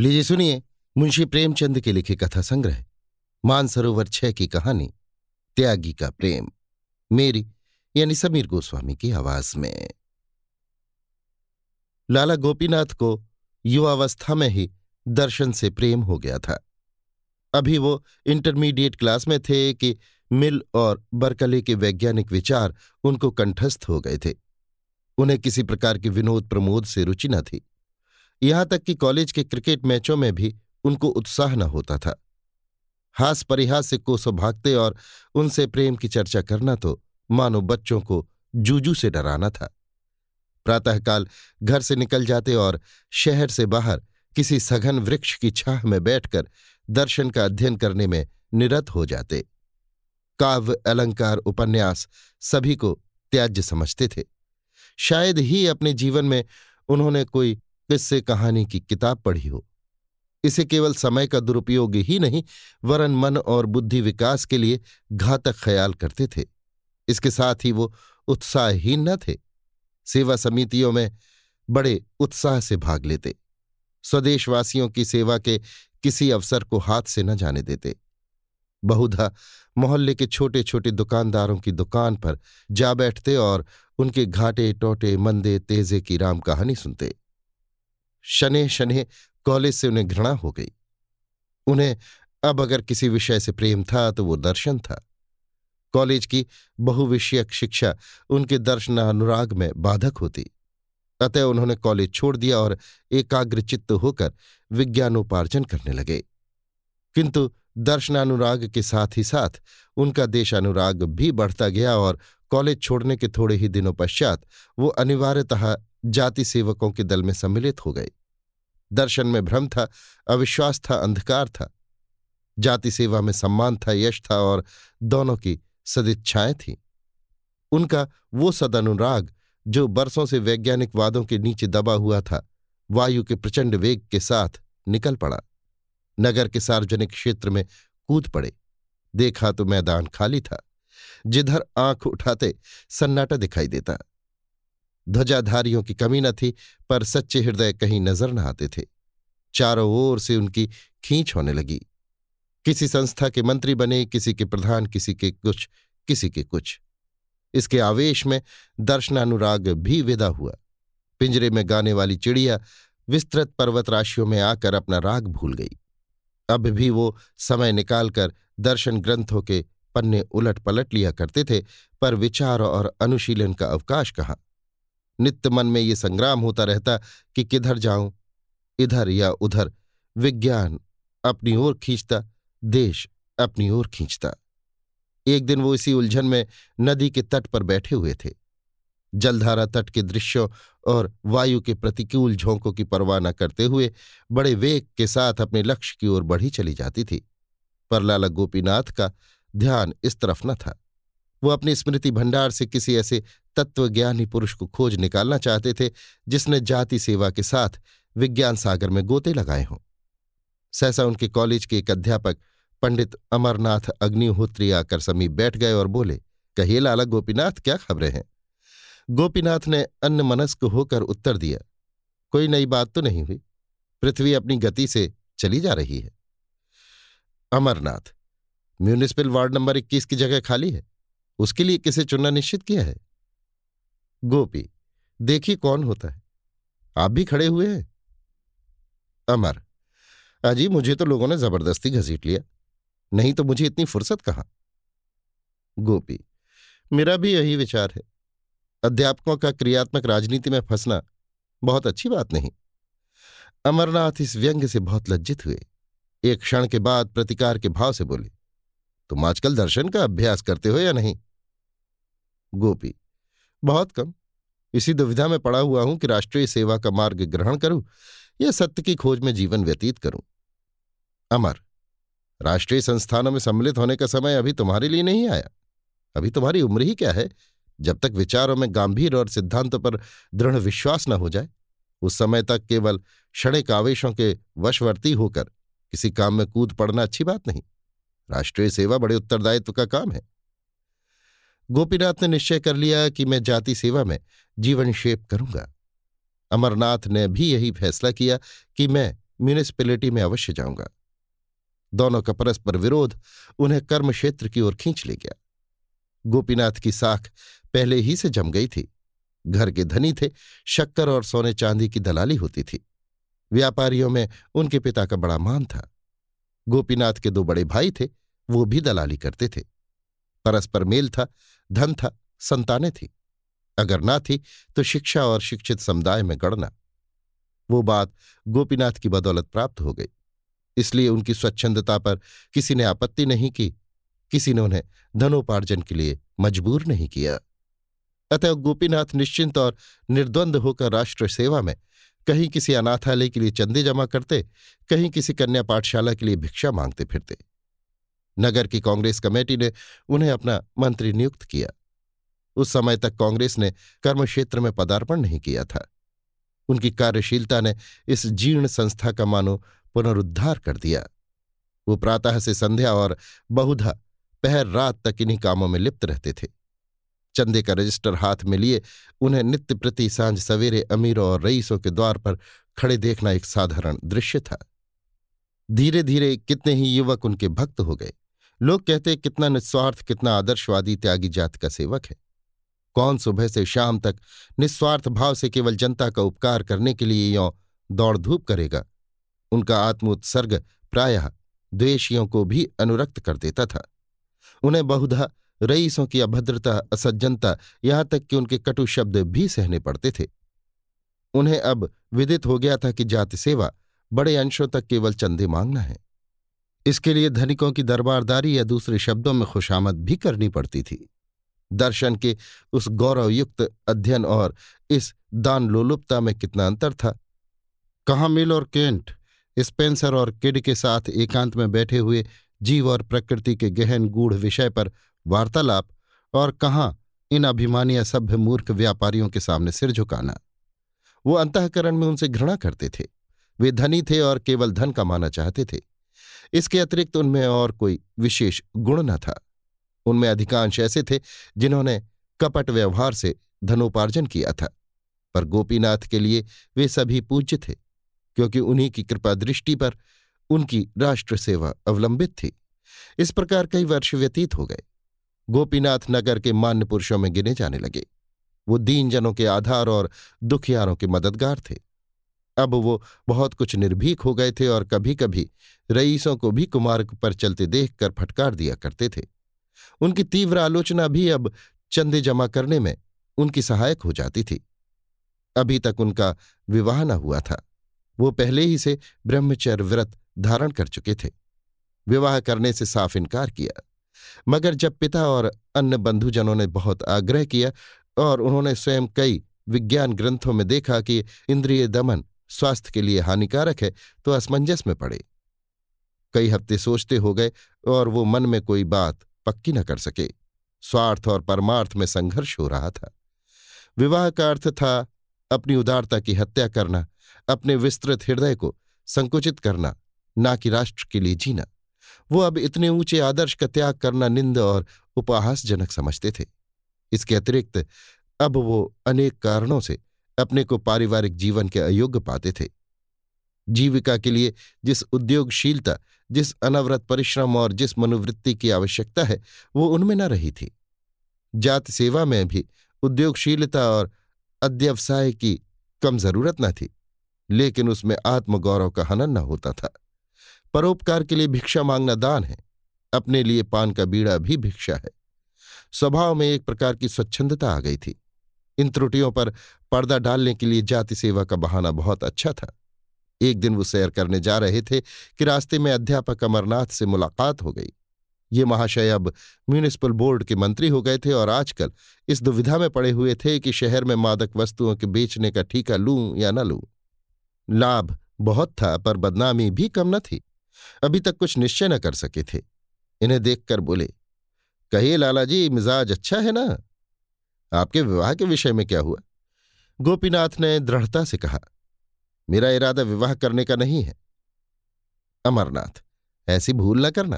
लीजिए सुनिए, मुंशी प्रेमचंद के लिखे कथा संग्रह, मानसरोवर छह की कहानी, त्यागी का प्रेम, मेरी, यानी समीर गोस्वामी की आवाज़ में। लाला गोपीनाथ को युवावस्था में ही दर्शन से प्रेम हो गया था। अभी वो इंटरमीडिएट क्लास में थे कि मिल और बरकले के वैज्ञानिक विचार उनको कंठस्थ हो गए थे। उन्हें किसी प्रकार के विनोद प्रमोद से रुचि न थी। यहाँ तक कि कॉलेज के क्रिकेट मैचों में भी उनको उत्साह न होता था। हास परिहास से कोसों भागते और उनसे प्रेम की चर्चा करना तो मानो बच्चों को जूजू से डराना था। प्रातःकाल घर से निकल जाते और शहर से बाहर किसी सघन वृक्ष की छाह में बैठकर दर्शन का अध्ययन करने में निरत हो जाते। काव्य, अलंकार, उपन्यास सभी को त्याज्य समझते थे। शायद ही अपने जीवन में उन्होंने कोई किससे कहानी की किताब पढ़ी हो। इसे केवल समय का दुरुपयोग ही नहीं, वरन मन और बुद्धि विकास के लिए घातक ख्याल करते थे। इसके साथ ही वो उत्साहहीन न थे। सेवा समितियों में बड़े उत्साह से भाग लेते। स्वदेशवासियों की सेवा के किसी अवसर को हाथ से न जाने देते। बहुधा मोहल्ले के छोटे छोटे दुकानदारों की दुकान पर जा बैठते और उनके घाटे टोटे मंदे तेजे की राम कहानी सुनते। शने शने कॉलेज से उन्हें घृणा हो गई। उन्हें अब अगर किसी विषय से प्रेम था तो वो दर्शन था। कॉलेज की बहुविषयक शिक्षा उनके दर्शनानुराग में बाधक होती। अतः उन्होंने कॉलेज छोड़ दिया और एकाग्रचित्त होकर विज्ञानोपार्जन करने लगे। किंतु दर्शनानुराग के साथ ही साथ उनका देशानुराग भी बढ़ता गया और कॉलेज छोड़ने के थोड़े ही दिनों पश्चात वो अनिवार्यतः जाति सेवकों के दल में सम्मिलित हो गए दर्शन में भ्रम था, अविश्वास था, अंधकार था। जाति सेवा में सम्मान था, यश था और दोनों की सदिच्छाएँ थीं। उनका वो सदनुराग, जो बरसों से वैज्ञानिक वादों के नीचे दबा हुआ था, वायु के प्रचंड वेग के साथ निकल पड़ा। नगर के सार्वजनिक क्षेत्र में कूद पड़े। देखा तो मैदान खाली था। जिधर आँख उठाते सन्नाटा दिखाई देता। ध्वजाधारियों की कमी न थी, पर सच्चे हृदय कहीं नज़र न आते थे। चारों ओर से उनकी खींच होने लगी। किसी संस्था के मंत्री बने, किसी के प्रधान, किसी के कुछ, किसी के कुछ। इसके आवेश में दर्शनानुराग भी विदा हुआ। पिंजरे में गाने वाली चिड़िया विस्तृत पर्वत राशियों में आकर अपना राग भूल गई। अब भी वो समय निकालकर दर्शन ग्रंथों के पन्ने उलट पलट लिया करते थे, पर विचार और अनुशीलन का अवकाश कहाँ? नित्य मन में ये संग्राम होता रहता कि किधर जाऊँ, इधर या उधर। विज्ञान अपनी ओर खींचता, देश अपनी ओर खींचता। एक दिन वो इसी उलझन में नदी के तट पर बैठे हुए थे। जलधारा तट के दृश्यों और वायु के प्रतिकूल झोंकों की परवाह न करते हुए बड़े वेग के साथ अपने लक्ष्य की ओर बढ़ी चली जाती थी। पर लाला गोपीनाथ का ध्यान इस तरफ़ न था। वो अपनी स्मृति भंडार से किसी ऐसे तत्वज्ञानी पुरुष को खोज निकालना चाहते थे, जिसने जाति सेवा के साथ विज्ञान सागर में गोते लगाए हों। सहसा उनके कॉलेज के एक अध्यापक पंडित अमरनाथ अग्निहोत्री आकर समीप बैठ गए और बोले, कहिए लाला गोपीनाथ, क्या खबरें हैं? गोपीनाथ ने अन्य मनस्क होकर उत्तर दिया, कोई नई बात तो नहीं हुई। पृथ्वी अपनी गति से चली जा रही है। अमरनाथ, म्यूनिसिपल वार्ड नंबर इक्कीस की जगह खाली है। उसके लिए किसे चुनना निश्चित किया है? गोपी, देखिए कौन होता है। आप भी खड़े हुए हैं? अमर, अजी मुझे तो लोगों ने ज़बरदस्ती घसीट लिया। नहीं तो मुझे इतनी फुर्सत कहाँ? गोपी, मेरा भी यही विचार है। अध्यापकों का क्रियात्मक राजनीति में फंसना बहुत अच्छी बात नहीं। अमरनाथ इस व्यंग से बहुत लज्जित हुए। एक क्षण के बाद प्रतिकार के भाव से बोले, तुम आजकल दर्शन का अभ्यास करते हो या नहीं? गोपी। बहुत कम। इसी दुविधा में पड़ा हुआ हूँ कि राष्ट्रीय सेवा का मार्ग ग्रहण करूँ या सत्य की खोज में जीवन व्यतीत करूँ। अमर, राष्ट्रीय संस्थानों में सम्मिलित होने का समय अभी तुम्हारे लिए नहीं आया। अभी तुम्हारी उम्र ही क्या है? जब तक विचारों में गंभीर और सिद्धांतों पर दृढ़ विश्वास न हो जाए, उस समय तक केवल क्षणिक आवेशों के वशवर्ती होकर किसी काम में कूद पड़ना अच्छी बात नहीं। राष्ट्रीय सेवा बड़े उत्तरदायित्व का काम है। गोपीनाथ ने निश्चय कर लिया कि मैं जाति सेवा में जीवन शेप करूँगा। अमरनाथ ने भी यही फैसला किया कि मैं म्यूनिसपैलिटी में अवश्य जाऊँगा। दोनों का परस्पर विरोध उन्हें कर्म क्षेत्र की ओर खींच ले गया। गोपीनाथ की साख पहले ही से जम गई थी। घर के धनी थे, शक्कर और सोने चांदी की दलाली होती थी। व्यापारियों में उनके पिता का बड़ा मान था। गोपीनाथ के दो बड़े भाई थे, वो भी दलाली करते थे। परस्पर मेल था धन था, संतानें थी। अगर ना थी तो शिक्षा और शिक्षित समुदाय में गढ़ना। वो बात गोपीनाथ की बदौलत प्राप्त हो गई। इसलिए उनकी स्वच्छंदता पर किसी ने आपत्ति नहीं की, किसी ने उन्हें धनोपार्जन के लिए मजबूर नहीं किया। अतः गोपीनाथ निश्चिंत और निर्द्वंद होकर राष्ट्र सेवा में कहीं किसी अनाथालय के लिए चंदे जमा करते, कहीं किसी कन्या पाठशाला के लिए भिक्षा मांगते फिरते। नगर की कांग्रेस कमेटी ने उन्हें अपना मंत्री नियुक्त किया। उस समय तक कांग्रेस ने कर्मक्षेत्र में पदार्पण नहीं किया था। उनकी कार्यशीलता ने इस जीर्ण संस्था का मानो पुनरुद्धार कर दिया। वो प्रातः से संध्या और बहुधा पहर रात तक इन्हीं कामों में लिप्त रहते थे। चंदे का रजिस्टर हाथ में लिए उन्हें नित्य प्रति साँझ सवेरे अमीरों और रईसों के द्वार पर खड़े देखना एक साधारण दृश्य था। धीरे धीरे कितने ही युवक उनके भक्त हो गए। लोग कहते कितना निस्वार्थ, कितना आदर्शवादी त्यागी जात का सेवक है। कौन सुबह से शाम तक निस्वार्थ भाव से केवल जनता का उपकार करने के लिए यों दौड़ धूप करेगा? उनका आत्मोत्सर्ग प्रायः द्वेशियों को भी अनुरक्त कर देता था। उन्हें बहुधा रईसों की अभद्रता, असज्जनता, यहाँ तक कि उनके कटु शब्द भी सहने पड़ते थे। उन्हें अब विदित हो गया था कि जाति सेवा बड़े अंशों तक केवल चंदे मांगना है। इसके लिए धनिकों की दरबारदारी या दूसरे शब्दों में खुशामद भी करनी पड़ती थी। दर्शन के उस गौरवयुक्त अध्ययन और इस दान लोलुपता में कितना अंतर था। कहाँ मिल और केंट, स्पेंसर और किड के साथ एकांत में बैठे हुए जीव और प्रकृति के गहन गूढ़ विषय पर वार्तालाप और कहाँ इन अभिमानी असभ्य मूर्ख व्यापारियों के सामने सिर झुकाना। वो अंतकरण में उनसे घृणा करते थे। वे धनी थे और केवल धन कमाना चाहते थे। इसके अतिरिक्त उनमें और कोई विशेष गुण न था। उनमें अधिकांश ऐसे थे जिन्होंने कपट व्यवहार से धनोपार्जन किया था, पर गोपीनाथ के लिए वे सभी पूज्य थे, क्योंकि उन्हीं की कृपा दृष्टि पर उनकी राष्ट्र सेवा अवलंबित थी। इस प्रकार कई वर्ष व्यतीत हो गए। गोपीनाथ नगर के मान्य पुरुषों में गिने जाने लगे। वो दीन जनों के आधार और दुखियारों के मददगार थे। अब वो बहुत कुछ निर्भीक हो गए थे और कभी कभी रईसों को भी कुमार्ग पर चलते देखकर फटकार दिया करते थे। उनकी तीव्र आलोचना भी अब चंदे जमा करने में उनकी सहायक हो जाती थी। अभी तक उनका विवाह न हुआ था। वो पहले ही से ब्रह्मचर्य व्रत धारण कर चुके थे। विवाह करने से साफ़ इनकार किया। मगर जब पिता और अन्य बंधुजनों ने बहुत आग्रह किया और उन्होंने स्वयं कई विज्ञान ग्रंथों में देखा कि इंद्रिय दमन स्वास्थ्य के लिए हानिकारक है तो असमंजस में पड़े। कई हफ़्ते सोचते हो गए और वो मन में कोई बात पक्की न कर सके। स्वार्थ और परमार्थ में संघर्ष हो रहा था। विवाह का अर्थ था अपनी उदारता की हत्या करना, अपने विस्तृत हृदय को संकुचित करना, ना कि राष्ट्र के लिए जीना। वो अब इतने ऊँचे आदर्श का त्याग करना निंद और उपहासजनक समझते थे। इसके अतिरिक्त अब वो अनेक कारणों से अपने को पारिवारिक जीवन के अयोग्य पाते थे। जीविका के लिए जिस उद्योगशीलता, जिस अनवरत परिश्रम और जिस मनोवृत्ति की आवश्यकता है, वो उनमें न रही थी। जात सेवा में भी उद्योगशीलता और अध्यवसाय की कम ज़रूरत न थी, लेकिन उसमें आत्मगौरव का हनन न होता था। परोपकार के लिए भिक्षा मांगना दान है, अपने लिए पान का बीड़ा भी भिक्षा है। स्वभाव में एक प्रकार की स्वच्छंदता आ गई थी। इन त्रुटियों पर पर्दा डालने के लिए जाति सेवा का बहाना बहुत अच्छा था। एक दिन वो सैर करने जा रहे थे कि रास्ते में अध्यापक अमरनाथ से मुलाकात हो गई। ये महाशय अब म्यूनिसिपल बोर्ड के मंत्री हो गए थे और आजकल इस दुविधा में पड़े हुए थे कि शहर में मादक वस्तुओं के बेचने का ठीका लूँ या न लूँ। लाभ बहुत था, पर बदनामी भी कम न थी। अभी तक कुछ निश्चय न कर सके थे। इन्हें देखकर बोले, कहिए लाला जी मिजाज अच्छा है ना? आपके विवाह के विषय में क्या हुआ? गोपीनाथ ने दृढ़ता से कहा मेरा इरादा विवाह करने का नहीं है। अमरनाथ, ऐसी भूल न करना।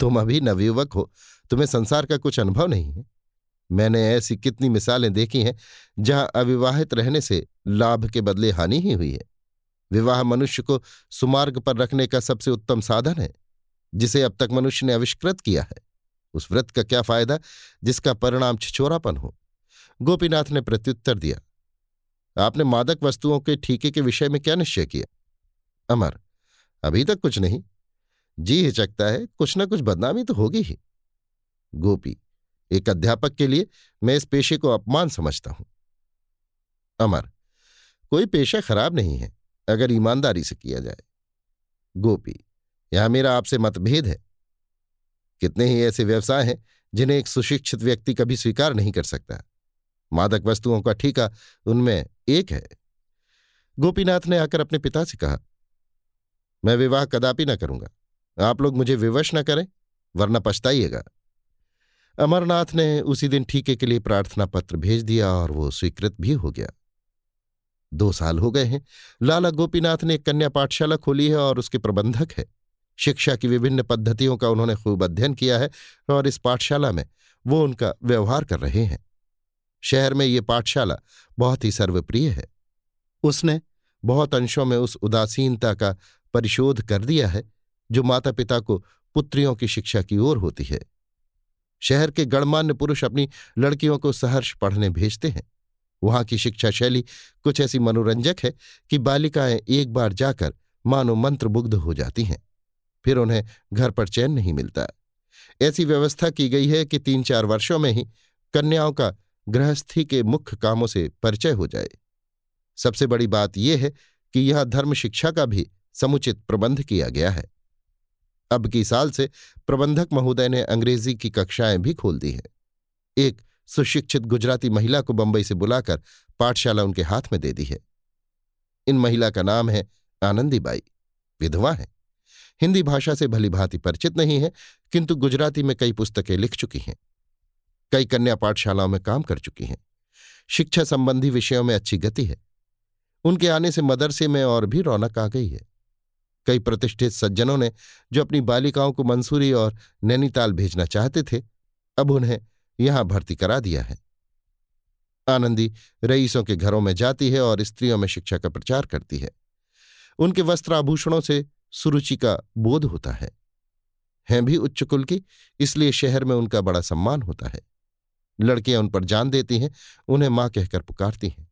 तुम अभी नवयुवक हो, तुम्हें संसार का कुछ अनुभव नहीं है। मैंने ऐसी कितनी मिसालें देखी हैं, जहाँ अविवाहित रहने से लाभ के बदले हानि ही हुई है। विवाह मनुष्य को सुमार्ग पर रखने का सबसे उत्तम साधन है, जिसे अब तक मनुष्य ने आविष्कृत किया है। उस व्रत का क्या फ़ायदा, जिसका परिणाम छिछोरापन हो? गोपीनाथ ने प्रत्युत्तर दिया आपने मादक वस्तुओं के ठीके के विषय में क्या निश्चय किया? अमर, अभी तक कुछ नहीं। जी हिचकता है, कुछ ना कुछ बदनामी तो होगी ही। गोपी, एक अध्यापक के लिए मैं इस पेशे को अपमान समझता हूँ। अमर, कोई पेशा खराब नहीं है, अगर ईमानदारी से किया जाए। गोपी, यहाँ मेरा आपसे मतभेद है। कितने ही ऐसे व्यवसाय हैं, जिन्हें एक सुशिक्षित व्यक्ति कभी स्वीकार नहीं कर सकता। मादक वस्तुओं का ठीका उनमें एक है। गोपीनाथ ने आकर अपने पिता से कहा, मैं विवाह कदापि न करूँगा। आप लोग मुझे विवश न करें, वरना पछताइएगा। अमरनाथ ने उसी दिन ठीके के लिए प्रार्थना पत्र भेज दिया और वो स्वीकृत भी हो गया। दो साल हो गए हैं। लाला गोपीनाथ ने एक कन्या पाठशाला खोली है और उसके प्रबंधक है। शिक्षा की विभिन्न पद्धतियों का उन्होंने खूब अध्ययन किया है और इस पाठशाला में वो उनका व्यवहार कर रहे हैं। शहर में ये पाठशाला बहुत ही सर्वप्रिय है। उसने बहुत अंशों में उस उदासीनता का परिशोध कर दिया है, जो माता पिता को पुत्रियों की शिक्षा की ओर होती है। शहर के गणमान्य पुरुष अपनी लड़कियों को सहर्ष पढ़ने भेजते हैं। वहाँ की शिक्षा शैली कुछ ऐसी मनोरंजक है कि बालिकाएँ एक बार जाकर मानो मंत्रमुग्ध हो जाती हैं, फिर उन्हें घर पर चैन नहीं मिलता। ऐसी व्यवस्था की गई है कि तीन चार वर्षों में ही कन्याओं का गृहस्थी के मुख्य कामों से परिचय हो जाए। सबसे बड़ी बात यह है कि यह धर्म शिक्षा का भी समुचित प्रबंध किया गया है। अब की साल से प्रबंधक महोदय ने अंग्रेज़ी की कक्षाएँ भी खोल दी हैं। एक सुशिक्षित गुजराती महिला को बंबई से बुलाकर पाठशाला उनके हाथ में दे दी है। इन महिला का नाम है आनंदीबाई। विधवा है। हिंदी भाषा से भली भांति परिचित नहीं है, किंतु गुजराती में कई पुस्तकें लिख चुकी हैं। कई कन्या पाठशालाओं में काम कर चुकी हैं। शिक्षा संबंधी विषयों में अच्छी गति है। उनके आने से मदरसे में और भी रौनक आ गई है। कई प्रतिष्ठित सज्जनों ने जो अपनी बालिकाओं को मंसूरी और नैनीताल भेजना चाहते थे, अब उन्हें यहाँ भर्ती करा दिया है। आनंदी रईसों के घरों में जाती है और स्त्रियों में शिक्षा का प्रचार करती है। उनके वस्त्राभूषणों से सुरुचि का बोध होता है। हैं भी उच्च कुल की, इसलिए शहर में उनका बड़ा सम्मान होता है। लड़कियाँ उन पर जान देती हैं, उन्हें माँ कहकर पुकारती हैं।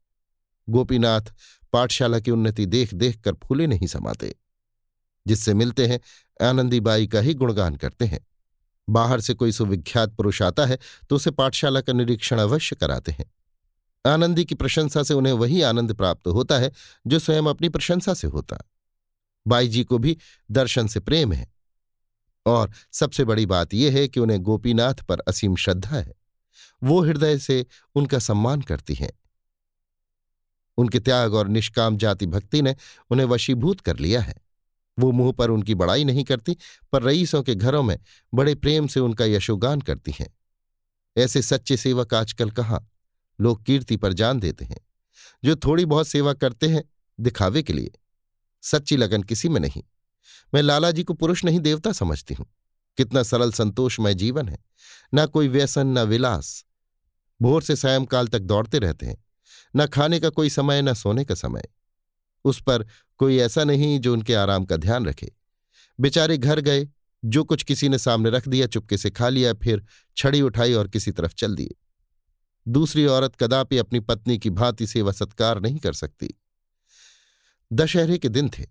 गोपीनाथ पाठशाला की उन्नति देख देख कर फूले नहीं समाते, जिससे मिलते हैं, आनंदीबाई का ही गुणगान करते हैं। बाहर से कोई सुविख्यात पुरुष आता है तो उसे पाठशाला का निरीक्षण अवश्य कराते हैं। आनंदी की प्रशंसा से उन्हें वही आनंद प्राप्त होता है, जो स्वयं अपनी प्रशंसा से होता। बाई जी को भी दर्शन से प्रेम है। और सबसे बड़ी बात यह है कि उन्हें गोपीनाथ पर असीम श्रद्धा है। वो हृदय से उनका सम्मान करती हैं। उनके त्याग और निष्काम जाति भक्ति ने उन्हें वशीभूत कर लिया है। वो मुँह पर उनकी बड़ाई नहीं करती, पर रईसों के घरों में बड़े प्रेम से उनका यशोगान करती हैं। ऐसे सच्चे सेवक आजकल कहाँ? लोग कीर्ति पर जान देते हैं। जो थोड़ी बहुत सेवा करते हैं, दिखावे के लिए। सच्ची लगन किसी में नहीं। मैं लाला जी को पुरुष नहीं, देवता समझती हूँ। कितना सरल संतोषमय जीवन है। न कोई व्यसन, न विलास। भोर से सायंकाल तक दौड़ते रहते हैं। न खाने का कोई समय, न सोने का समय। उस पर कोई ऐसा नहीं जो उनके आराम का ध्यान रखे। बेचारे घर गए, जो कुछ किसी ने सामने रख दिया, चुपके से खा लिया, फिर छड़ी उठाई और किसी तरफ़ चल दिए। दूसरी औरत कदापि अपनी पत्नी की भांति सेवा सत्कार नहीं कर सकती। दशहरे के दिन थे।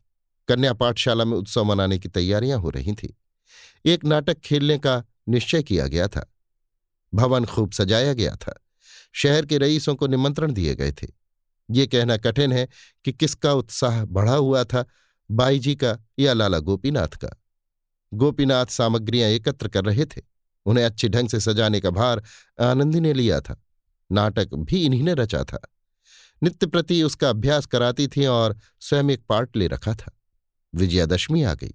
कन्या पाठशाला में उत्सव मनाने की तैयारियाँ हो रही थीं। एक नाटक खेलने का निश्चय किया गया था। भवन खूब सजाया गया था। शहर के रईसों को निमंत्रण दिए गए थे। ये कहना कठिन है कि किसका उत्साह बढ़ा हुआ था बाई जी का या लाला गोपीनाथ का? गोपीनाथ सामग्रियाँ एकत्र कर रहे थे। उन्हें अच्छे ढंग से सजाने का भार आनंदी ने लिया था। नाटक भी इन्हीं ने रचा था। नित्य प्रति उसका अभ्यास कराती थी और स्वयं एक पार्ट ले रखा था। विजयादशमी आ गई।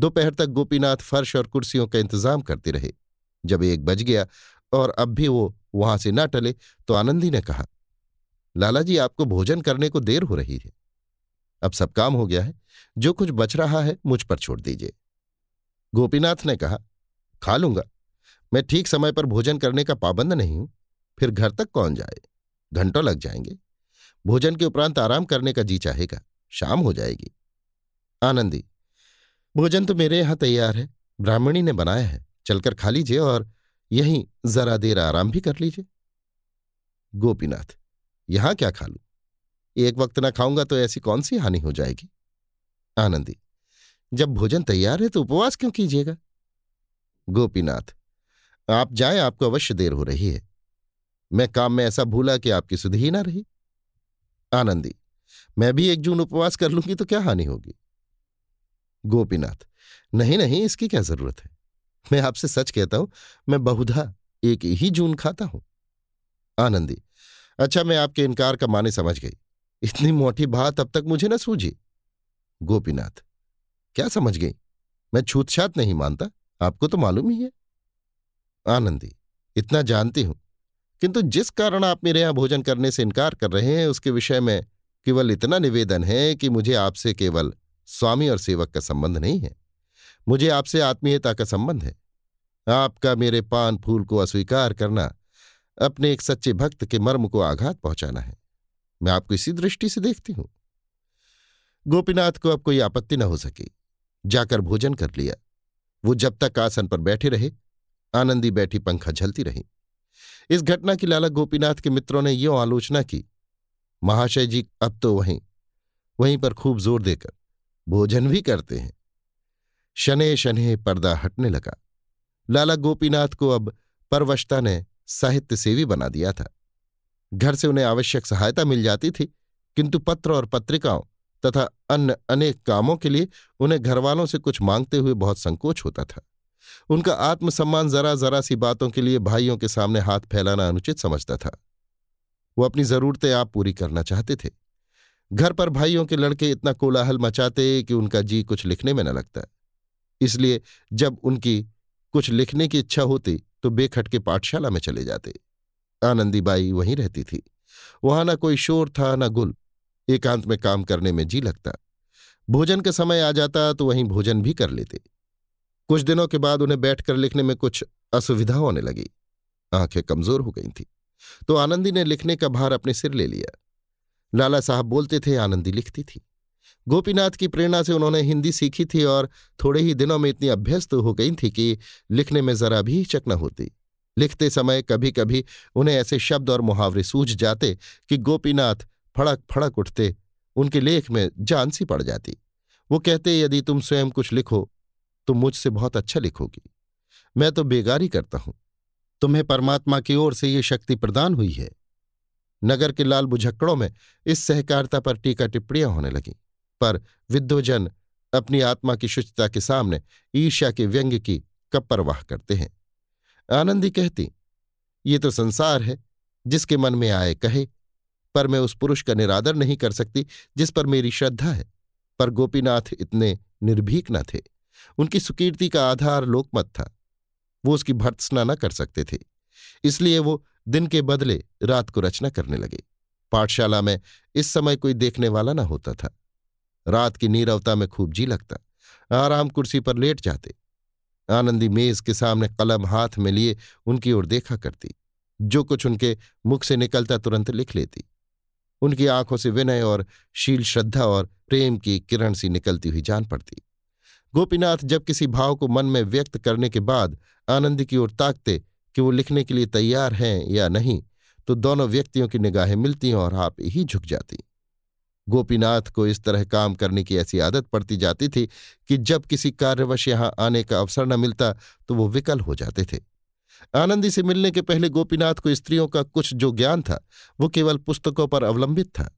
दोपहर तक गोपीनाथ फर्श और कुर्सियों का इंतज़ाम करते रहे। जब एक बज गया और अब भी वो वहाँ से न टले तो आनंदी ने कहा लाला जी आपको भोजन करने को देर हो रही है। अब सब काम हो गया है। जो कुछ बच रहा है, मुझ पर छोड़ दीजिए। गोपीनाथ ने कहा, खा लूँगा। मैं ठीक समय पर भोजन करने का पाबंद नहीं हूँ। फिर घर तक कौन जाए? घंटों लग जाएँगे। भोजन के उपरांत आराम करने का जी चाहेगा। शाम हो जाएगी। आनंदी, भोजन तो मेरे यहाँ तैयार है। ब्राह्मणी ने बनाया है। चलकर खा लीजिए और यहीं जरा देर आराम भी कर लीजिए। गोपीनाथ, यहाँ क्या खा लू? एक वक्त ना खाऊँगा तो ऐसी कौन सी हानि हो जाएगी? आनंदी, जब भोजन तैयार है तो उपवास क्यों कीजिएगा? गोपीनाथ, आप जाएँ, आपको अवश्य देर हो रही है। मैं काम में ऐसा भूला कि आपकी सुधि ही ना रही। आनंदी, मैं भी एक जून उपवास कर लूँगी तो क्या हानि होगी? गोपीनाथ, नहीं नहीं, इसकी क्या ज़रूरत है? मैं आपसे सच कहता हूँ, मैं बहुधा एक ही जून खाता हूँ। आनंदी। अच्छा मैं आपके इनकार का माने समझ गई। इतनी मोटी बात अब तक मुझे न सूझी। गोपीनाथ, क्या समझ गई? मैं छूतछात नहीं मानता, आपको तो मालूम ही है। आनंदी, इतना जानती हूँ, किंतु जिस कारण आप मेरे यहाँ भोजन करने से इनकार कर रहे हैं, उसके विषय में केवल इतना निवेदन है कि मुझे आपसे केवल स्वामी और सेवक का संबंध नहीं है। मुझे आपसे आत्मीयता का संबंध है। आपका मेरे पान फूल को अस्वीकार करना, अपने एक सच्चे भक्त के मर्म को आघात पहुंचाना है। मैं आपको इसी दृष्टि से देखती हूँ। गोपीनाथ को अब कोई आपत्ति न हो सकी। जाकर भोजन कर लिया। वो जब तक आसन पर बैठे रहे, आनंदी बैठी पंखा झलती रही। इस घटना की लाला गोपीनाथ के मित्रों ने यो आलोचना की। महाशय जी अब तो वहीं वहीं पर खूब ज़ोर देकर भोजन भी करते हैं। शने शने पर्दा हटने लगा। लाला गोपीनाथ को अब परवशता ने साहित्य सेवी बना दिया था। घर से उन्हें आवश्यक सहायता मिल जाती थी, किंतु पत्र और पत्रिकाओं तथा अन्य अनेक कामों के लिए उन्हें घरवालों से कुछ मांगते हुए बहुत संकोच होता था। उनका आत्मसम्मान जरा जरा सी बातों के लिए भाइयों के सामने हाथ फैलाना अनुचित समझता था। वो अपनी जरूरतें आप पूरी करना चाहते थे। घर पर भाइयों के लड़के इतना कोलाहल मचाते कि उनका जी कुछ लिखने में न लगता। इसलिए जब उनकी कुछ लिखने की इच्छा होती तो बेखटके पाठशाला में चले जाते। आनंदीबाई वहीं रहती थी। वहाँ न कोई शोर था, न गुल। एकांत में काम करने में जी लगता। भोजन का समय आ जाता तो वहीं भोजन भी कर लेते। कुछ दिनों के बाद उन्हें बैठकर लिखने में कुछ असुविधा होने लगी। आँखें कमज़ोर हो गई थी। तो आनंदी ने लिखने का भार अपने सिर ले लिया। लाला साहब बोलते थे, आनंदी लिखती थी। गोपीनाथ की प्रेरणा से उन्होंने हिंदी सीखी थी और थोड़े ही दिनों में इतनी अभ्यस्त हो गई थी कि लिखने में जरा भी हिचक न होती। लिखते समय कभी कभी उन्हें ऐसे शब्द और मुहावरे सूझ जाते कि गोपीनाथ फड़क फड़क उठते, उनके लेख में जान सी पड़ जाती। वो कहते, यदि तुम स्वयं कुछ लिखो तो मुझसे बहुत अच्छा लिखोगी। मैं तो बेगारी करता हूँ। तुम्हें परमात्मा की ओर से ये शक्ति प्रदान हुई है। नगर के लाल बुझक्कड़ों में इस सहकारिता पर टीका टिप्पणियाँ होने लगीं। पर विद्वजन अपनी आत्मा की शुचिता के सामने ईर्ष्या के व्यंग्य की कब परवाह करते हैं। आनंदी कहती, ये तो संसार है, जिसके मन में आए कहे, पर मैं उस पुरुष का निरादर नहीं कर सकती, जिस पर मेरी श्रद्धा है। पर गोपीनाथ इतने निर्भीक न थे। उनकी सुकीर्ति का आधार लोकमत था। वो उसकी भर्त्सना न कर सकते थे। इसलिए वो दिन के बदले रात को रचना करने लगे। पाठशाला में इस समय कोई देखने वाला न होता था। रात की नीरवता में खूब जी लगता, आराम कुर्सी पर लेट जाते। आनंदी मेज के सामने कलम हाथ में लिए उनकी ओर देखा करती, जो कुछ उनके मुख से निकलता तुरंत लिख लेती। उनकी आँखों से विनय और शील श्रद्धा और प्रेम की किरण सी निकलती हुई जान पड़ती। गोपीनाथ जब किसी भाव को मन में व्यक्त करने के बाद आनंद की ओर ताकते कि वो लिखने के लिए तैयार हैं या नहीं तो दोनों व्यक्तियों की निगाहें मिलती और आप ही झुक जाती। गोपीनाथ को इस तरह काम करने की ऐसी आदत पड़ती जाती थी कि जब किसी कार्यवश यहाँ आने का अवसर न मिलता तो वो विकल हो जाते थे। आनंदी से मिलने के पहले गोपीनाथ को स्त्रियों का कुछ जो ज्ञान था, वो केवल पुस्तकों पर अवलंबित था।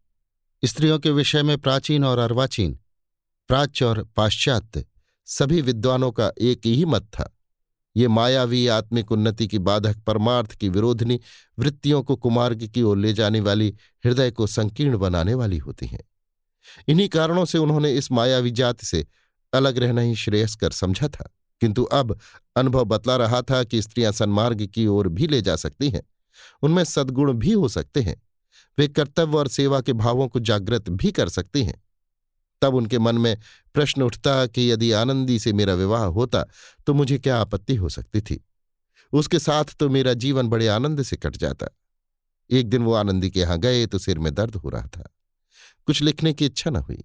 स्त्रियों के विषय में प्राचीन और अर्वाचीन, प्राच्य और पाश्चात्य सभी विद्वानों का एक ही मत था। ये मायावी आत्मिक उन्नति की बाधक परमार्थ की विरोधनी वृत्तियों को कुमार्ग की ओर ले जाने वाली हृदय को संकीर्ण बनाने वाली होती हैं। इन्हीं कारणों से उन्होंने इस मायावी जाति से अलग रहना ही श्रेयस्कर समझा था। किंतु अब अनुभव बतला रहा था कि स्त्रियाँ सन्मार्ग की ओर भी ले जा सकती हैं। उनमें सद्गुण भी हो सकते हैं। वे कर्तव्य और सेवा के भावों को जागृत भी कर सकती हैं। तब उनके मन में प्रश्न उठता कि यदि आनंदी से मेरा विवाह होता तो मुझे क्या आपत्ति हो सकती थी? उसके साथ तो मेरा जीवन बड़े आनंद से कट जाता। एक दिन वो आनंदी के यहाँ गए तो सिर में दर्द हो रहा था। कुछ लिखने की इच्छा न हुई।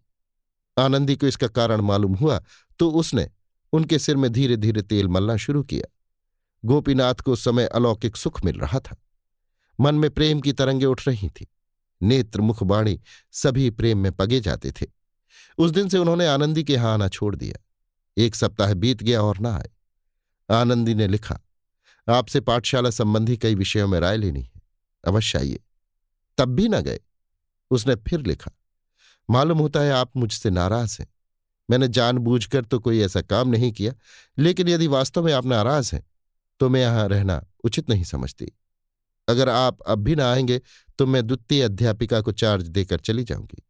आनंदी को इसका कारण मालूम हुआ तो उसने उनके सिर में धीरे धीरे तेल मलना शुरू किया। गोपीनाथ को उस समय अलौकिक सुख मिल रहा था। मन में प्रेम की तरंगे उठ रही थी। नेत्र मुखबाणी सभी प्रेम में पगे जाते थे। उस दिन से उन्होंने आनंदी के यहाँ आना छोड़ दिया। एक सप्ताह बीत गया और ना आए। आनंदी ने लिखा, आपसे पाठशाला संबंधी कई विषयों में राय लेनी है। अवश्य आइए। तब भी न गए। उसने फिर लिखा, मालूम होता है आप मुझसे नाराज़ हैं। मैंने जानबूझकर तो कोई ऐसा काम नहीं किया, लेकिन यदि वास्तव में आप नाराज़ हैं तो मैं यहाँ रहना उचित नहीं समझती। अगर आप अब भी ना आएँगे तो मैं द्वितीय अध्यापिका को चार्ज देकर चली जाऊँगी।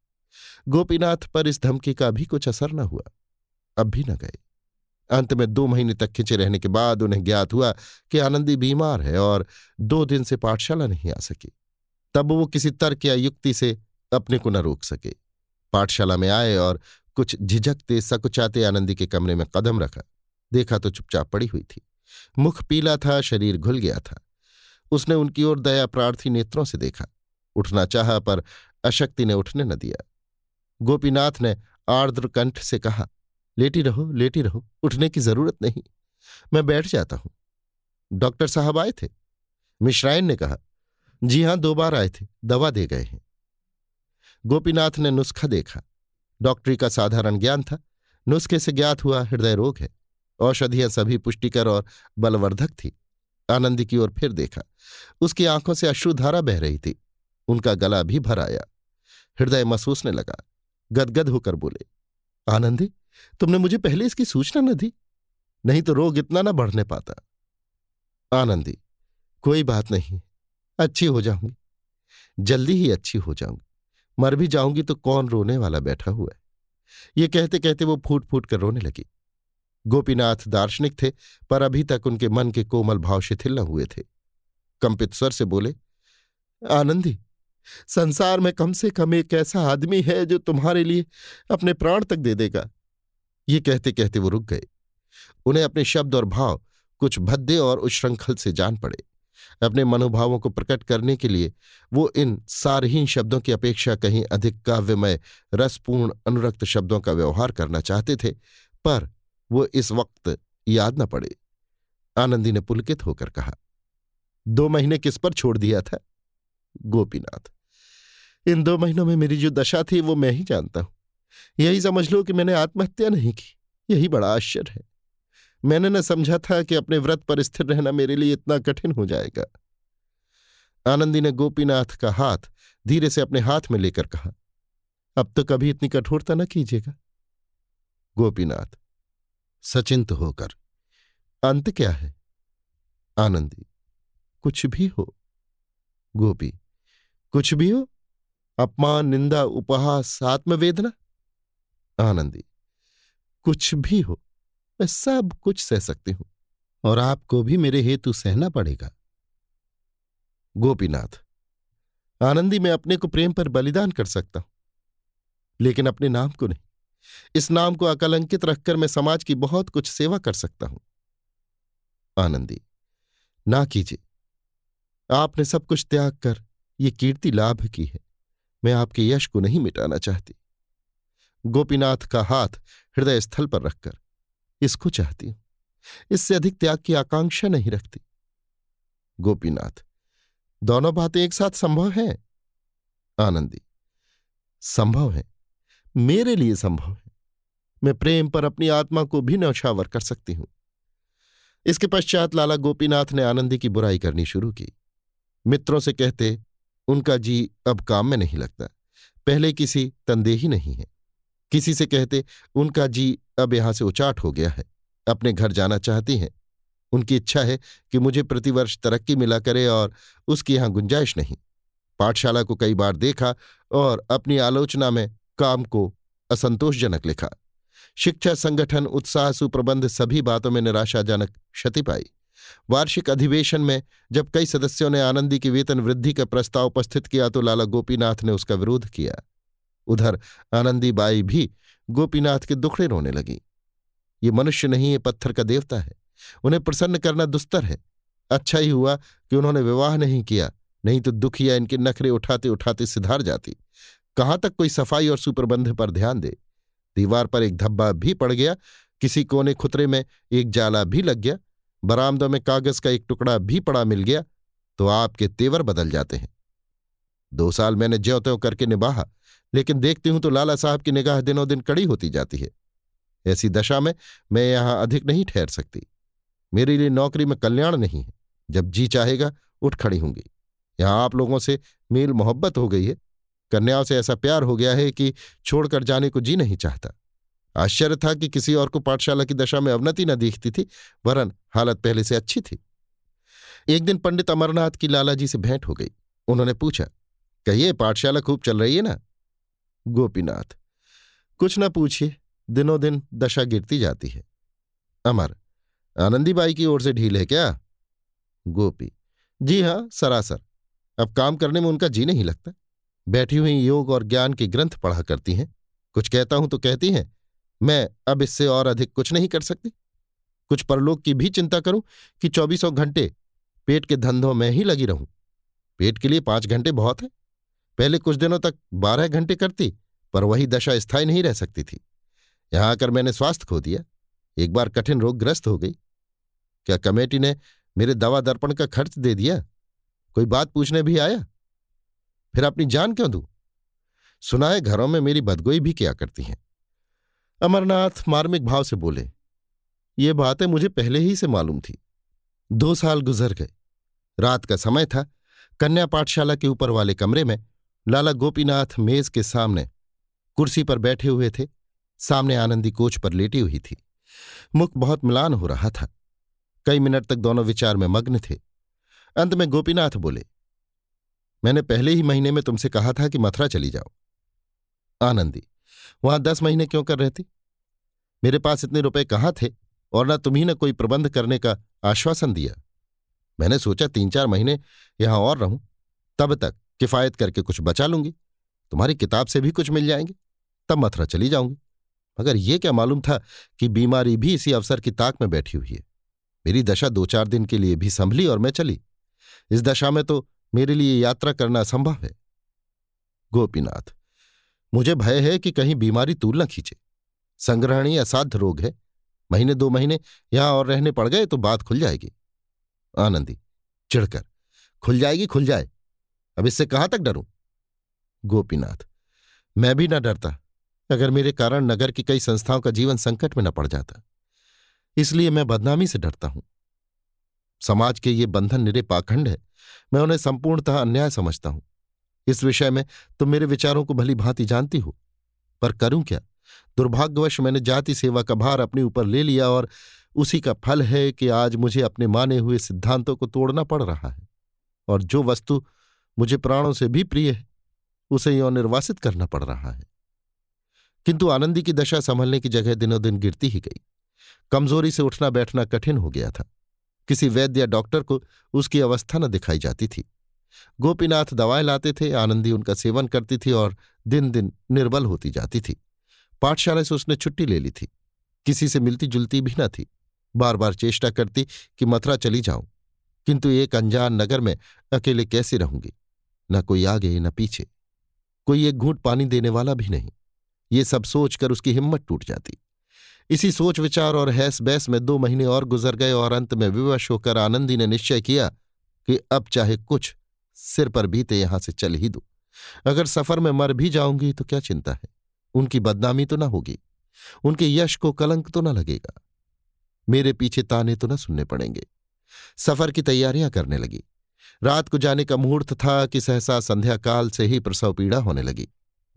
गोपीनाथ पर इस धमकी का भी कुछ असर न हुआ। अब भी न गए। अंत में दो महीने तक खिंचे रहने के बाद उन्हें ज्ञात हुआ कि आनंदी बीमार है और दो दिन से पाठशाला नहीं आ सकी। तब वो किसी तर्क या युक्ति से अपने को न रोक सके। पाठशाला में आए और कुछ झिझकते, सकुचाते आनंदी के कमरे में कदम रखा। देखा तो चुपचाप पड़ी हुई थी। मुख पीला था, शरीर घुल गया था। उसने उनकी ओर दया प्रार्थी नेत्रों से देखा। उठना चाहा पर अशक्ति ने उठने न दिया। गोपीनाथ ने आर्द्र कंठ से कहा, लेटी रहो लेटी रहो, उठने की ज़रूरत नहीं। मैं बैठ जाता हूँ। डॉक्टर साहब आए थे? मिश्राइन ने कहा, जी हाँ, दो बार आए थे, दवा दे गए हैं। गोपीनाथ ने नुस्खा देखा। डॉक्टरी का साधारण ज्ञान था। नुस्खे से ज्ञात हुआ हृदय रोग है। औषधियाँ सभी पुष्टिकर और बलवर्धक थी। आनंदी की ओर फिर देखा, उसकी आँखों से अश्रुधारा बह रही थी। उनका गला भी भर आया। हृदय महसूसने लगा। गदगद होकर बोले, आनंदी, तुमने मुझे पहले इसकी सूचना न दी, नहीं तो रोग इतना न बढ़ने पाता। आनंदी, कोई बात नहीं, अच्छी हो जाऊँगी, जल्दी ही अच्छी हो जाऊँगी, मर भी जाऊँगी तो कौन रोने वाला बैठा हुआ है? ये कहते कहते वो फूट फूट कर रोने लगी। गोपीनाथ दार्शनिक थे, पर अभी तक उनके मन के कोमल भाव शिथिल न हुए थे। कंपित स्वर से बोले, आनंदी संसार में कम से कम एक ऐसा आदमी है जो तुम्हारे लिए अपने प्राण तक दे देगा। ये कहते कहते वो रुक गए। उन्हें अपने शब्द और भाव कुछ भद्दे और उच्छृंखल से जान पड़े। अपने मनोभावों को प्रकट करने के लिए वो इन सारहीन शब्दों की अपेक्षा कहीं अधिक काव्यमय, रसपूर्ण, अनुरक्त शब्दों का व्यवहार करना चाहते थे, पर वो इस वक्त याद न पड़े। आनंदी ने पुलकित होकर कहा, दो महीने किस पर छोड़ दिया था? गोपीनाथ। इन दो महीनों में मेरी जो दशा थी, वो मैं ही जानता हूँ। यही समझ लो कि मैंने आत्महत्या नहीं की। यही बड़ा आश्चर्य है। मैंने न समझा था कि अपने व्रत पर स्थिर रहना मेरे लिए इतना कठिन हो जाएगा। आनंदी ने गोपीनाथ का हाथ धीरे से अपने हाथ में लेकर कहा, अब तो कभी इतनी कठोरता न कीजिएगा। गोपीनाथ, सचिंत होकर, अंत क्या है? आनंदी, कुछ भी हो। गोपी कुछ भी हो, अपमान, निंदा, उपहास आत्मवेदना आनंदी। कुछ भी हो, मैं सब कुछ सह सकती हूँ और आपको भी मेरे हेतु सहना पड़ेगा। गोपीनाथ, आनंदी, मैं अपने को प्रेम पर बलिदान कर सकता हूँ, लेकिन अपने नाम को नहीं। इस नाम को अकलंकित रखकर मैं समाज की बहुत कुछ सेवा कर सकता हूँ। आनंदी, ना कीजिए। आपने सब कुछ त्याग कर ये कीर्ति लाभ की है। मैं आपके यश को नहीं मिटाना चाहती। गोपीनाथ का हाथ हृदय स्थल पर रखकर, इसको चाहती हूँ। इससे अधिक त्याग की आकांक्षा नहीं रखती। गोपीनाथ, दोनों बातें एक साथ संभव हैं? आनंदी, संभव है। मेरे लिए संभव है। मैं प्रेम पर अपनी आत्मा को भी नौछावर कर सकती हूँ। इसके पश्चात लाला गोपीनाथ ने आनंदी की बुराई करनी शुरू की। मित्रों से कहते उनका जी अब काम में नहीं लगता। पहले किसी तंदेही नहीं है। किसी से कहते, उनका जी अब यहाँ से उचाट हो गया है। अपने घर जाना चाहती हैं। उनकी इच्छा है कि मुझे प्रतिवर्ष तरक्की मिला करे और उसकी यहाँ गुंजाइश नहीं। पाठशाला को कई बार देखा और अपनी आलोचना में काम को असंतोषजनक लिखा। शिक्षा, संगठन, उत्साह, सुप्रबंध सभी बातों में निराशाजनक क्षति पाई। वार्षिक अधिवेशन में जब कई सदस्यों ने आनंदी की वेतन वृद्धि का प्रस्ताव उपस्थित किया तो लाला गोपीनाथ ने उसका विरोध किया। उधर आनंदी बाई भी गोपीनाथ के दुखड़े रोने लगी। ये मनुष्य नहीं, ये पत्थर का देवता है। उन्हें प्रसन्न करना दुस्तर है। अच्छा ही हुआ कि उन्होंने विवाह नहीं किया, नहीं तो दुखिया इनके नखरे उठाते उठाते सिधार जाती। कहाँ तक कोई सफ़ाई और सुप्रबंध पर ध्यान दे? दीवार पर एक धब्बा भी पड़ गया, किसी कोने खुतरे में एक जाला भी लग गया। बरामदों में कागज़ का एक टुकड़ा भी पड़ा मिल गया तो आपके तेवर बदल जाते हैं। दो साल मैंने ज्यो त्यों करके निभाहा, लेकिन देखती हूँ तो लाला साहब की निगाह दिनों दिन कड़ी होती जाती है। ऐसी दशा में मैं यहाँ अधिक नहीं ठहर सकती। मेरे लिए नौकरी में कल्याण नहीं है। जब जी चाहेगा, उठ खड़ी होंगी। यहाँ आप लोगों से मेल मोहब्बत हो गई है। कन्याओं से ऐसा प्यार हो गया है कि छोड़कर जाने को जी नहीं चाहता। आश्चर्य था कि किसी और को पाठशाला की दशा में अवनति न दिखती थी, वरन हालत पहले से अच्छी थी। एक दिन पंडित अमरनाथ की लालाजी से भेंट हो गई। उन्होंने पूछा, कहिए, पाठशाला खूब चल रही है ना? गोपीनाथ, कुछ न पूछिए दिनों दिन दशा गिरती जाती है। अमर, आनंदीबाई की ओर से ढील है क्या? गोपी, जी हाँ सरासर। अब काम करने में उनका जी नहीं लगता। बैठी हुई योग और ज्ञान के ग्रंथ पढ़ा करती हैं। कुछ कहता हूँ तो कहती हैं। मैं अब इससे और अधिक कुछ नहीं कर सकती। कुछ परलोक की भी चिंता करूँ कि चौबीसों घंटे पेट के धंधों में ही लगी रहूँ। पेट के लिए पाँच घंटे बहुत है। पहले कुछ दिनों तक बारह घंटे करती, पर वही दशा स्थायी नहीं रह सकती थी। यहाँ आकर मैंने स्वास्थ्य खो दिया। एक बार कठिन रोगग्रस्त हो गई। क्या कमेटी ने मेरे दवा दर्पण का खर्च दे दिया? कोई बात पूछने भी आया? फिर अपनी जान क्यों दू? सुनाए घरों में मेरी बदगोई भी क्या करती हैं? अमरनाथ मार्मिक भाव से बोले, ये बातें मुझे पहले ही से मालूम थी। दो साल गुजर गए। रात का समय था। कन्या पाठशाला के ऊपर वाले कमरे में लाला गोपीनाथ मेज के सामने कुर्सी पर बैठे हुए थे। सामने आनंदी कोच पर लेटी हुई थी। मुख बहुत मिलान हो रहा था। कई मिनट तक दोनों विचार में मग्न थे। अंत में गोपीनाथ बोले, मैंने पहले ही महीने में तुमसे कहा था कि मथुरा चली जाओ। आनंदी वहाँ दस महीने क्यों कर रहती? मेरे पास इतने रुपए कहाँ थे और न तुम्ही ने कोई प्रबंध करने का आश्वासन दिया। मैंने सोचा तीन चार महीने यहाँ और रहूँ, तब तक किफायत करके कुछ बचा लूँगी। तुम्हारी किताब से भी कुछ मिल जाएँगे, तब मथुरा चली जाऊँगी। मगर यह क्या मालूम था कि बीमारी भी इसी अवसर की ताक में बैठी हुई है। मेरी दशा दो चार दिन के लिए भी संभली और मैं चली। इस दशा में तो मेरे लिए यात्रा करना असंभव है। गोपीनाथ मुझे भय है कि कहीं बीमारी तूल न खींचे। संग्रहणी असाध्य रोग है। महीने दो महीने यहाँ और रहने पड़ गए तो बात खुल जाएगी। आनंदी, चिढ़कर, खुल जाएगी, खुल जाए। अब इससे कहाँ तक डरूं? गोपीनाथ, मैं भी न डरता, अगर मेरे कारण नगर की कई संस्थाओं का जीवन संकट में न पड़ जाता। इसलिए मैं बदनामी से डरता हूँ। समाज के ये बंधन निरे पाखंड है। मैं उन्हें संपूर्णतः अन्याय समझता हूँ। इस विषय में तुम मेरे विचारों को भली भांति जानती हो। पर करूँ क्या? दुर्भाग्यवश मैंने जाति सेवा का भार अपने ऊपर ले लिया और उसी का फल है कि आज मुझे अपने माने हुए सिद्धांतों को तोड़ना पड़ रहा है। और जो वस्तु मुझे प्राणों से भी प्रिय है, उसे यौ निर्वासित करना पड़ रहा है। किंतु आनंदी की दशा संभलने की जगह दिनों दिन गिरती ही गई। कमज़ोरी से उठना बैठना कठिन हो गया था। किसी वैद्य या डॉक्टर को उसकी अवस्था न दिखाई जाती थी। गोपीनाथ दवाएँ लाते थे, आनंदी उनका सेवन करती थी और दिन दिन निर्बल होती जाती थी। पाठशाला से उसने छुट्टी ले ली थी। किसी से मिलती जुलती भी न थी। बार बार चेष्टा करती कि मथुरा चली जाऊँ। किंतु एक अनजान नगर में अकेले कैसे रहूँगी? न कोई आगे, न पीछे। कोई एक घूंट पानी देने वाला भी नहीं। ये सब सोचकर उसकी हिम्मत टूट जाती। इसी सोच विचार और हैस बैस में दो महीने और गुजर गए और अंत में विवश होकर आनंदी ने निश्चय किया कि अब चाहे कुछ सिर पर बीते यहाँ से चल ही दो। अगर सफ़र में मर भी जाऊँगी तो क्या चिंता है? उनकी बदनामी तो ना होगी। उनके यश को कलंक तो न लगेगा। मेरे पीछे ताने तो न सुनने पड़ेंगे। सफ़र की तैयारियाँ करने लगी। रात को जाने का मुहूर्त था कि सहसा संध्या काल से ही प्रसव पीड़ा होने लगी।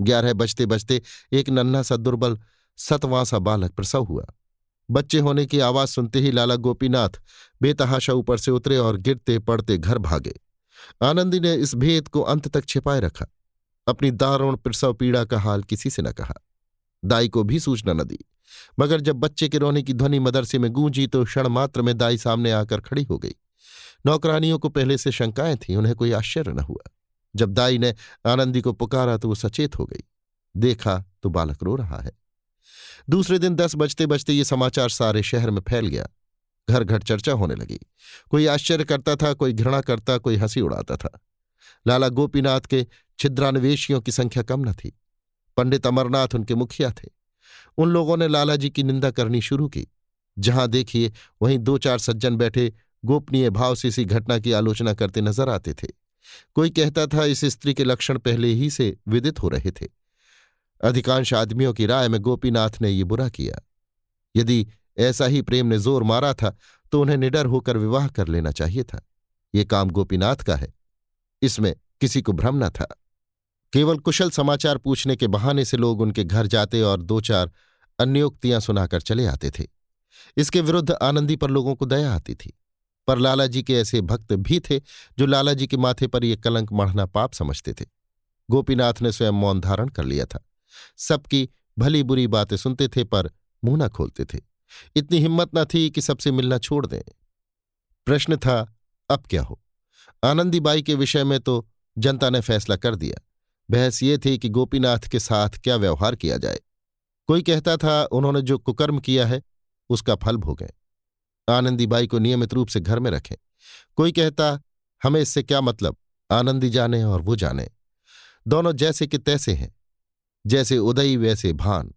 ग्यारह बजते बजते एक नन्हा सा दुर्बल, सतवां सा बालक प्रसव हुआ। बच्चे होने की आवाज़ सुनते ही लाला गोपीनाथ बेतहाशा ऊपर से उतरे और गिरते पड़ते घर भागे। आनंदी ने इस भेद को अंत तक छिपाए रखा। अपनी दारुण प्रसव पीड़ा का हाल किसी से न कहा। दाई को भी सूचना न दी। मगर जब बच्चे के रोने की ध्वनि मदरसे में गूंजी तो क्षण मात्र में दाई सामने आकर खड़ी हो गई। नौकरानियों को पहले से शंकाएँ थीं, उन्हें कोई आश्चर्य न हुआ। जब दाई ने आनंदी को पुकारा तो वो सचेत हो गई। देखा तो बालक रो रहा है। दूसरे दिन दस बजते बजते ये समाचार सारे शहर में फैल गया। घर घर चर्चा होने लगी। कोई आश्चर्य करता था, कोई घृणा करता कोई हँसी उड़ाता था। लाला गोपीनाथ के छिद्रान्वेशियों की संख्या कम न थी। पंडित अमरनाथ उनके मुखिया थे। उन लोगों ने लाला जी की निंदा करनी शुरू की। जहाँ देखिए, वहीं दो चार सज्जन बैठे गोपनीय भाव से इसी घटना की आलोचना करते नज़र आते थे। कोई कहता था, इस स्त्री के लक्षण पहले ही से विदित हो रहे थे। अधिकांश आदमियों की राय में गोपीनाथ ने ये बुरा किया। यदि ऐसा ही प्रेम ने ज़ोर मारा था तो उन्हें निडर होकर विवाह कर लेना चाहिए था। ये काम गोपीनाथ का है। इसमें किसी को भ्रम न था। केवल कुशल समाचार पूछने के बहाने से लोग उनके घर जाते और दो चार अन्योक्तियाँ सुनाकर चले आते थे। इसके विरुद्ध आनंदी पर लोगों को दया आती थी। पर लाला जी के ऐसे भक्त भी थे, जो लाला जी के माथे पर यह कलंक मढ़ना पाप समझते थे। गोपीनाथ ने स्वयं मौन धारण कर लिया था। सबकी भली बुरी बातें सुनते थे, पर मुँह न खोलते थे। इतनी हिम्मत न थी कि सबसे मिलना छोड़ दें। प्रश्न था, अब क्या हो? आनंदीबाई के विषय में तो जनता ने फैसला कर दिया। बहस ये थी कि गोपीनाथ के साथ क्या व्यवहार किया जाए। कोई कहता था, उन्होंने जो कुकर्म किया है, उसका फल भोगें। आनंदीबाई को नियमित रूप से घर में रखें। कोई कहता, हमें इससे क्या मतलब? आनंदी जाने और वो जाने। दोनों जैसे कि तैसे हैं। जैसे उदयी, वैसे भान।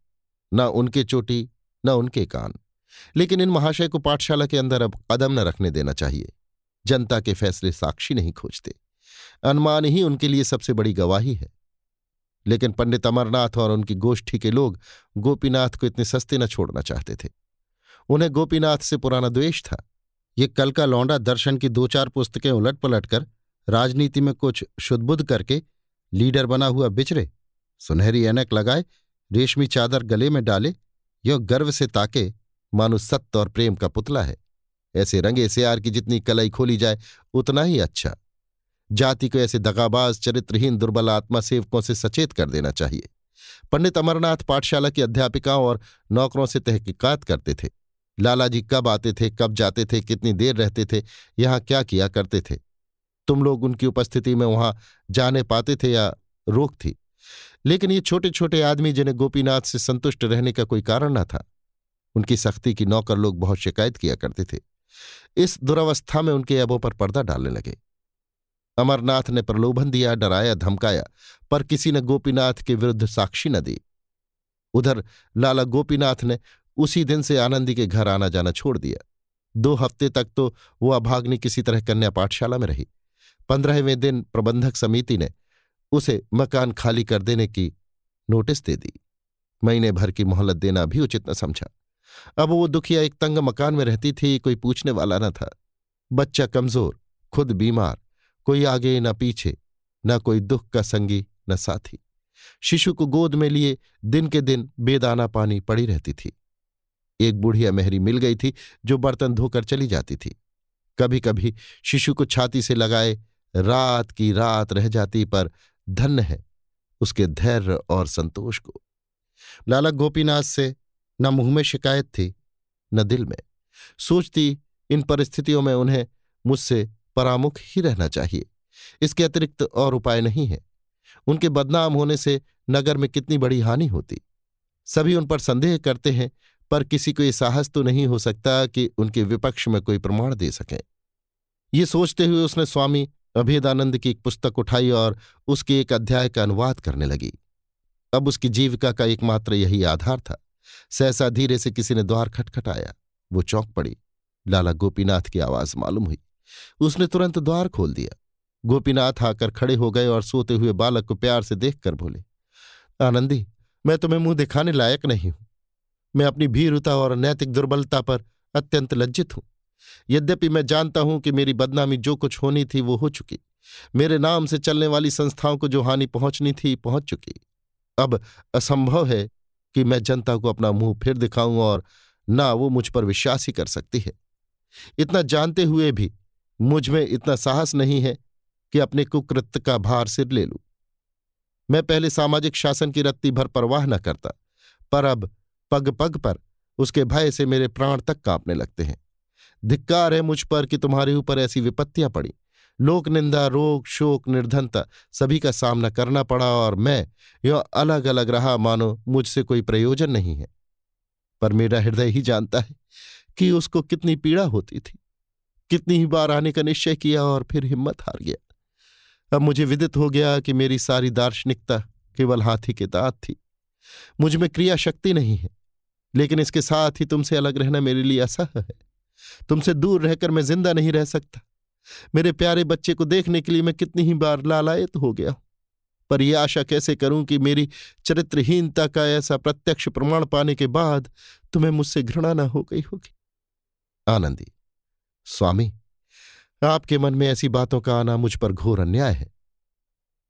न उनके चोटी, न उनके कान। लेकिन इन महाशय को पाठशाला के अंदर अब कदम न रखने देना चाहिए। जनता के फैसले साक्षी नहीं खोजते। अनुमान ही उनके लिए सबसे बड़ी गवाही है। लेकिन पंडित अमरनाथ और उनकी गोष्ठी के लोग गोपीनाथ को इतने सस्ते न छोड़ना चाहते थे। उन्हें गोपीनाथ से पुराना द्वेष था। ये कल का लौंडा दर्शन की दो चार पुस्तकें उलट पलट कर राजनीति में कुछ शुद्धबुद्ध करके लीडर बना हुआ बिचरे, सुनहरी एनक लगाए, रेशमी चादर गले में डाले यो गर्व से ताके मानो सत्य और प्रेम का पुतला है। ऐसे रंगे सियार की जितनी कलई खोली जाए, उतना ही अच्छा। जाति को ऐसे दगाबाज, चरित्रहीन, दुर्बल आत्मा सेवकों से सचेत कर देना चाहिए। पंडित अमरनाथ पाठशाला की अध्यापिकाओं और नौकरों से तहकीकात करते थे। लालाजी कब आते थे, कब जाते थे, कितनी देर रहते थे, यहाँ क्या किया करते थे? तुम लोग उनकी उपस्थिति में वहाँ जाने पाते थे या रोक थी? लेकिन ये छोटे छोटे आदमी जिन्हें गोपीनाथ से संतुष्ट रहने का कोई कारण न था। उनकी सख्ती की नौकर लोग बहुत शिकायत किया करते थे। इस दुरावस्था में उनके ऐबों पर पर्दा डालने लगे। अमरनाथ ने प्रलोभन दिया, डराया, धमकाया, पर किसी ने गोपीनाथ के विरुद्ध साक्षी न दी। उधर लाला गोपीनाथ ने उसी दिन से आनंदी के घर आना जाना छोड़ दिया। दो हफ़्ते तक तो वो अभाग्नि किसी तरह कन्या पाठशाला में रही। पंद्रहवें दिन प्रबंधक समिति ने उसे मकान खाली कर देने की नोटिस दे दी। महीने भर की मोहलत देना भी उचित न समझा। अब वो दुखिया एक तंग मकान में रहती थी, कोई पूछने वाला न था। बच्चा कमज़ोर, खुद बीमार, कोई आगे न पीछे, न कोई दुख का संगी, न साथी। शिशु को गोद में लिए दिन के दिन बेदाना पानी पड़ी रहती थी। एक बुढ़िया मेहरी मिल गई थी, जो बर्तन धोकर चली जाती थी। कभी कभी शिशु को छाती से लगाए, रात की रात रह जाती, पर धन्य है उसके धैर्य और संतोष को। लाला गोपीनाथ से न मुँह में शिकायत थी, न दिल में। सोचती, इन परिस्थितियों में उन्हें मुझसे परामुख ही रहना चाहिए। इसके अतिरिक्त और उपाय नहीं है। उनके बदनाम होने से नगर में कितनी बड़ी हानि होती। सभी उन पर संदेह करते हैं, पर किसी को ये साहस तो नहीं हो सकता कि उनके विपक्ष में कोई प्रमाण दे सके। ये सोचते हुए उसने स्वामी अभेदानंद की एक पुस्तक उठाई और उसके एक अध्याय का अनुवाद करने लगी। अब उसकी जीविका का एकमात्र यही आधार था। सहसा धीरे से किसी ने द्वार खटखटाया। वो चौंक पड़ी। लाला गोपीनाथ की आवाज़ मालूम हुई। उसने तुरंत द्वार खोल दिया। गोपीनाथ आकर खड़े हो गए और सोते हुए बालक को प्यार से देखकर बोले, आनंदी, मैं तुम्हें मुँह दिखाने लायक नहीं हूँ। मैं अपनी भीरुता और नैतिक दुर्बलता पर अत्यंत लज्जित हूँ। यद्यपि मैं जानता हूँ कि मेरी बदनामी जो कुछ होनी थी वो हो चुकी। मेरे नाम से चलने वाली संस्थाओं को जो हानि पहुंचनी थी पहुँच चुकी। अब असंभव है कि मैं जनता को अपना मुँह फिर दिखाऊँ और ना वो मुझ पर विश्वास ही कर सकती है। इतना जानते हुए भी मुझमें इतना साहस नहीं है कि अपने कुकृत्य का भार सिर ले लूँ। मैं पहले सामाजिक शासन की रत्ती भर परवाह न करता, पर अब पग पग पर उसके भय से मेरे प्राण तक कांपने लगते हैं। धिक्कार है मुझ पर कि तुम्हारे ऊपर ऐसी विपत्तियाँ पड़ी। लोक निंदा, रोग, शोक, निर्धनता, सभी का सामना करना पड़ा और मैं यो अलग अलग रहा, मानो मुझसे कोई प्रयोजन नहीं है। पर मेरा हृदय ही जानता है कि उसको कितनी पीड़ा होती थी, कितनी ही बार आने का निश्चय किया और फिर हिम्मत हार गया। अब मुझे विदित हो गया कि मेरी सारी दार्शनिकता केवल हाथी के दांत थी। मुझमें क्रिया शक्ति नहीं है, लेकिन इसके साथ ही तुमसे अलग रहना मेरे लिए असह है। तुमसे दूर रहकर मैं ज़िंदा नहीं रह सकता। मेरे प्यारे बच्चे को देखने के लिए मैं कितनी ही बार लालायत हो गया। पर यह आशा कैसे करूँ कि मेरी चरित्रहीनता का ऐसा प्रत्यक्ष प्रमाण पाने के बाद तुम्हें मुझसे घृणा न हो गई होगी? आनंदी, स्वामी, आपके मन में ऐसी बातों का आना मुझ पर घोर अन्याय है।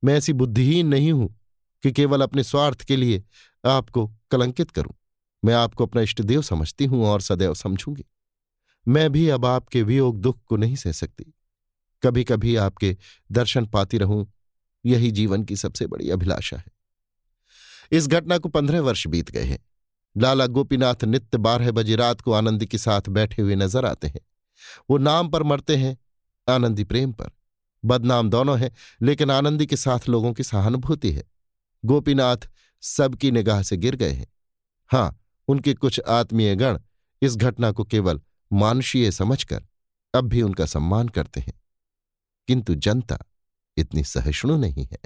मैं ऐसी बुद्धिहीन नहीं हूँ कि केवल अपने स्वार्थ के लिए आपको कलंकित करूँ। मैं आपको अपना इष्टदेव समझती हूँ और सदैव समझूँगी। मैं भी अब आपके वियोग दुख को नहीं सह सकती। कभी कभी आपके दर्शन पाती रहूँ, यही जीवन की सबसे बड़ी अभिलाषा है। इस घटना को पंद्रह वर्ष बीत गए हैं। लाला गोपीनाथ नित्य बारह बजे रात को आनंदी के साथ बैठे हुए नज़र आते हैं। वो नाम पर मरते हैं, आनंदी प्रेम पर। बदनाम दोनों हैं, लेकिन आनंदी के साथ लोगों की सहानुभूति है। गोपीनाथ सबकी निगाह से गिर गए हैं। हाँ, उनके कुछ आत्मीय गण इस घटना को केवल मानुषीय समझकर अब भी उनका सम्मान करते हैं। किंतु जनता इतनी सहिष्णु नहीं है।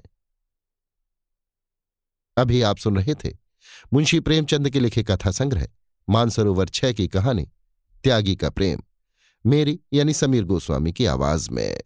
अभी आप सुन रहे थे मुंशी प्रेमचंद के लिखे कथा संग्रह, मानसरोवर छह की कहानी, त्यागी का प्रेम, मेरी यानी समीर गोस्वामी की आवाज़ में।